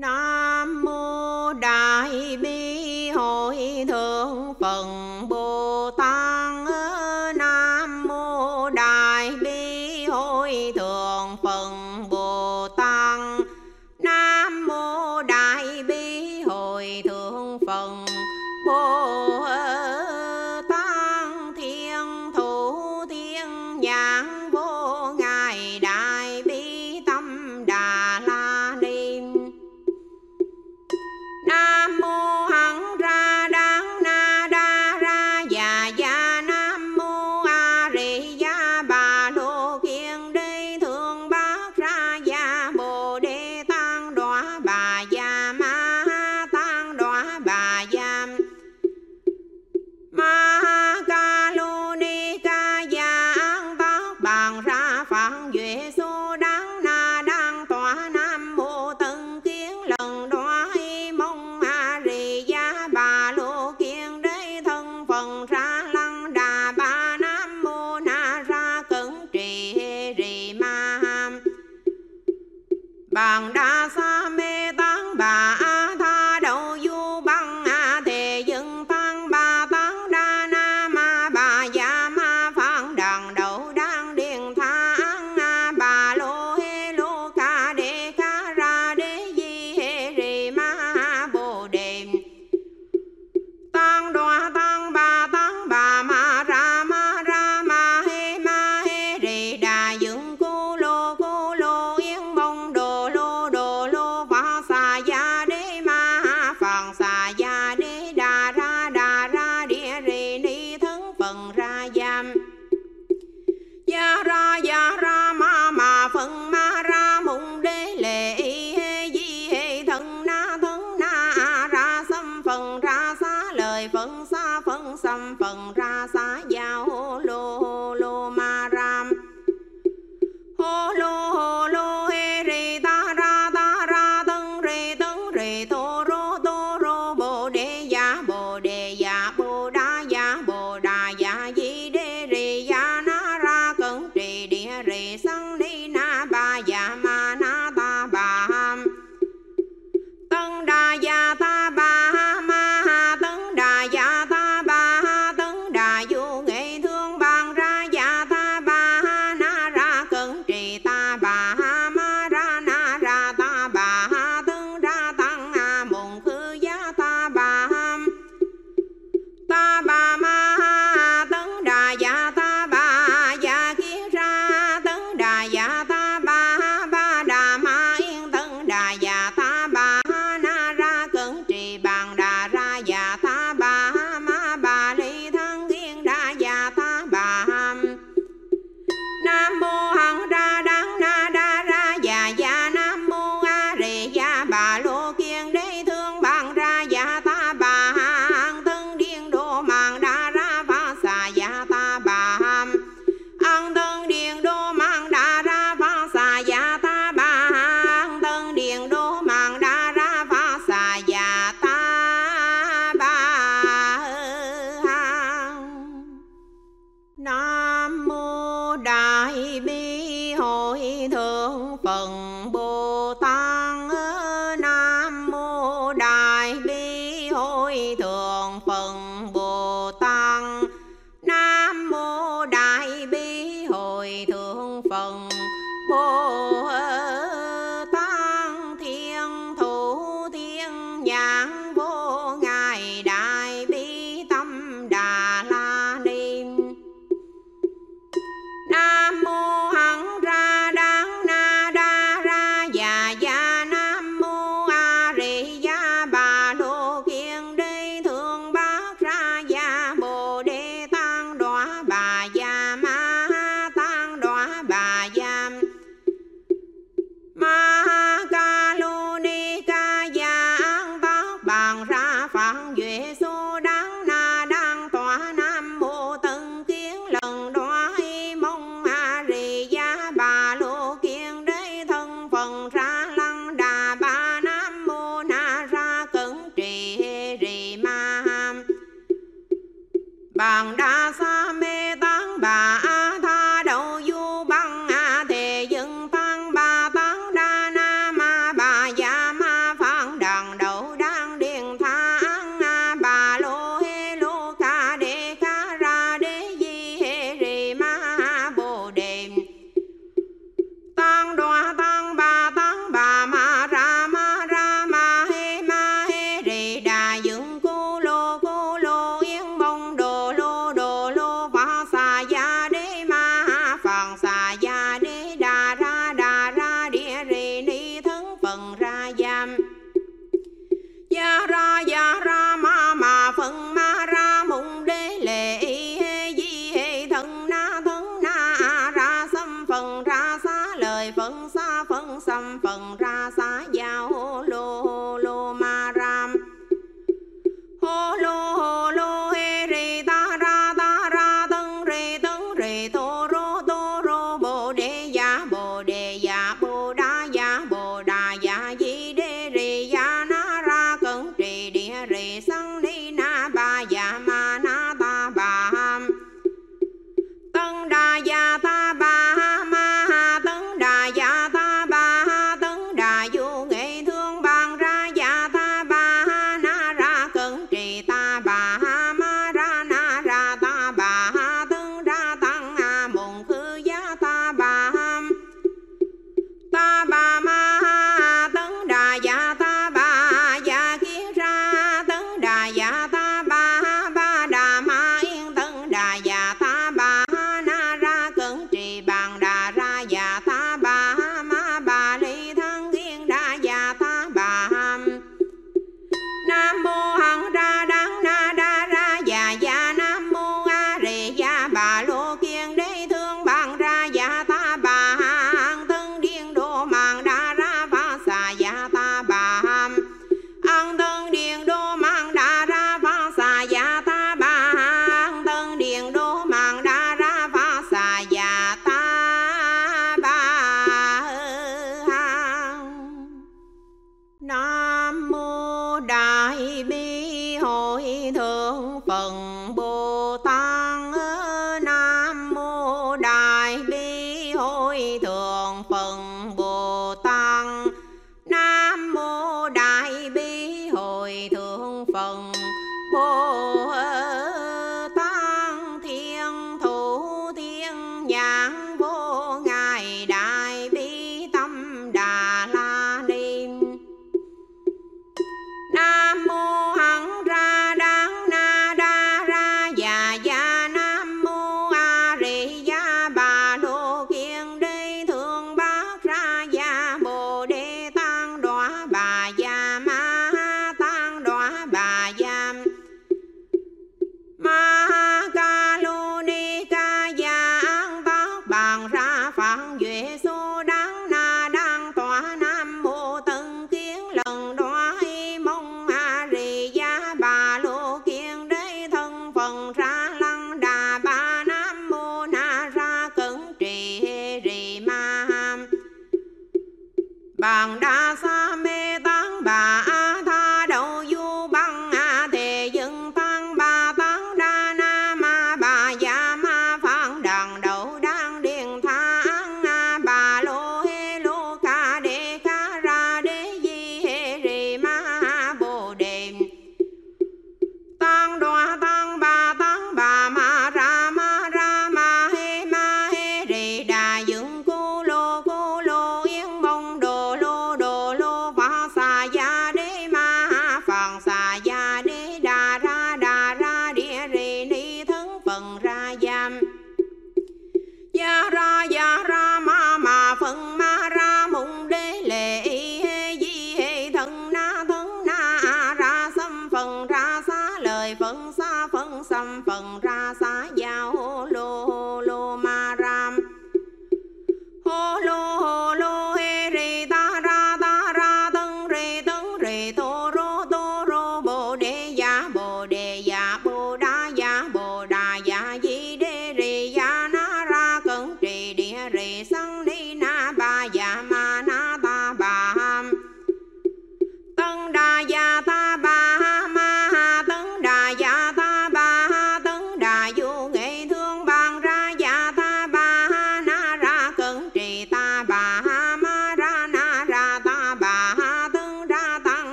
Nam mô Đại bi vaya. Nhãn Bàn đa sa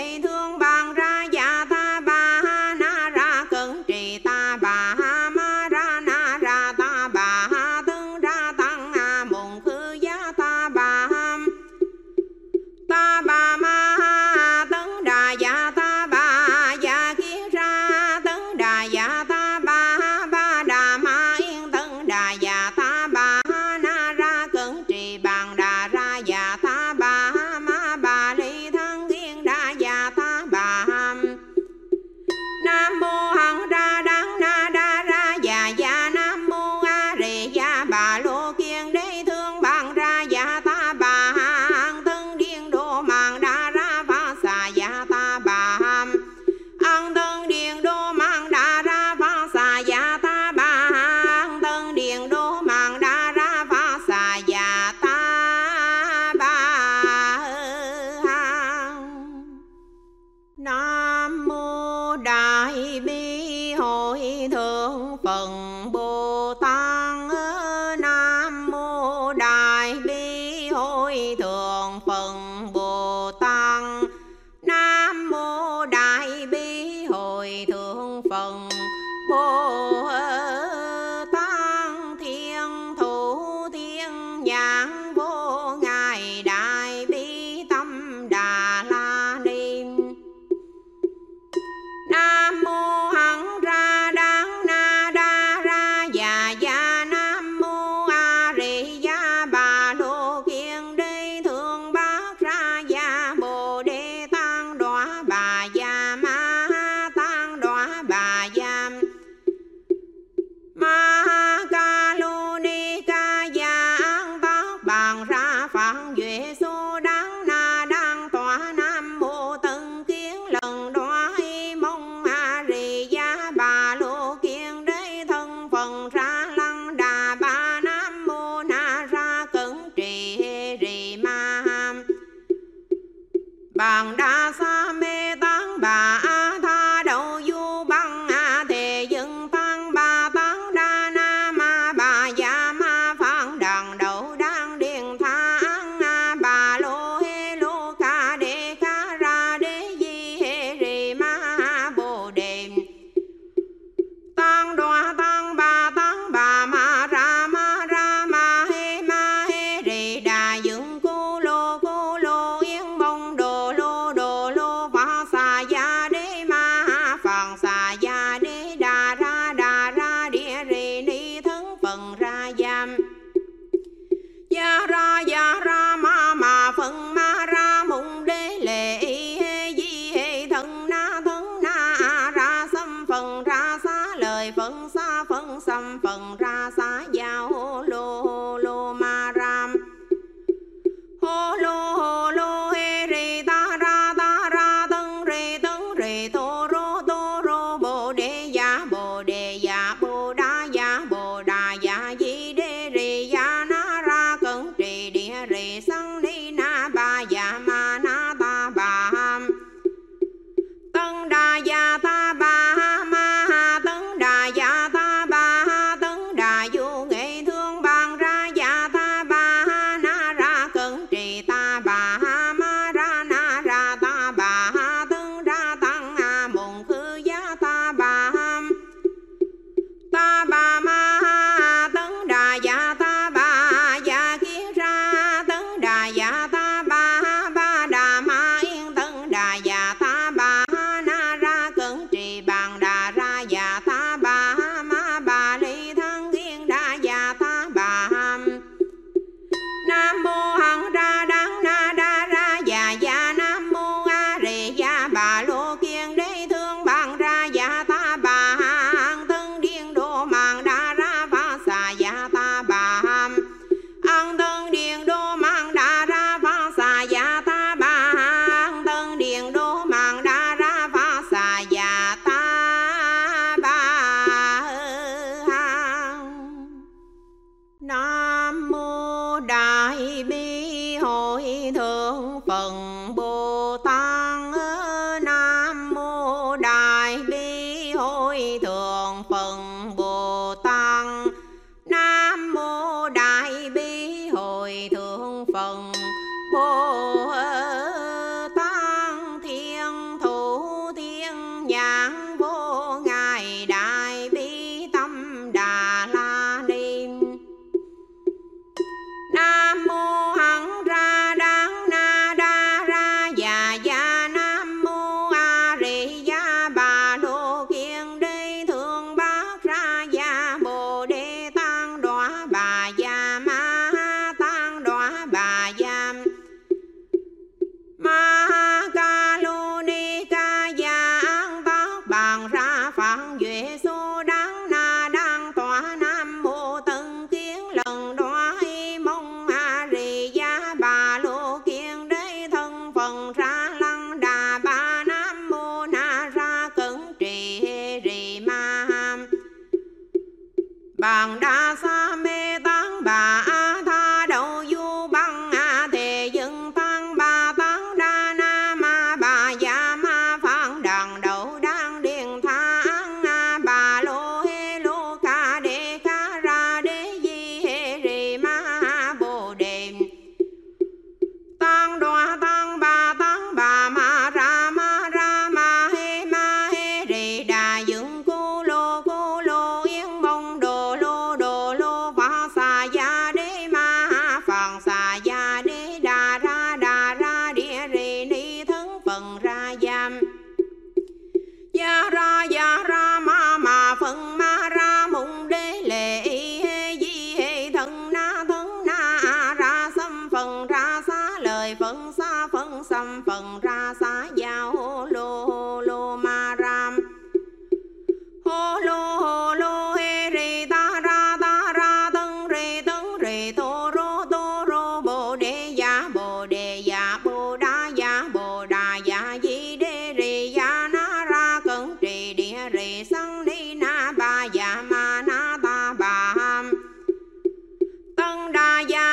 vendo Oh, Lord. eso ดายา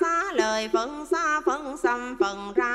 xa lời phận xa phận xâm phận ra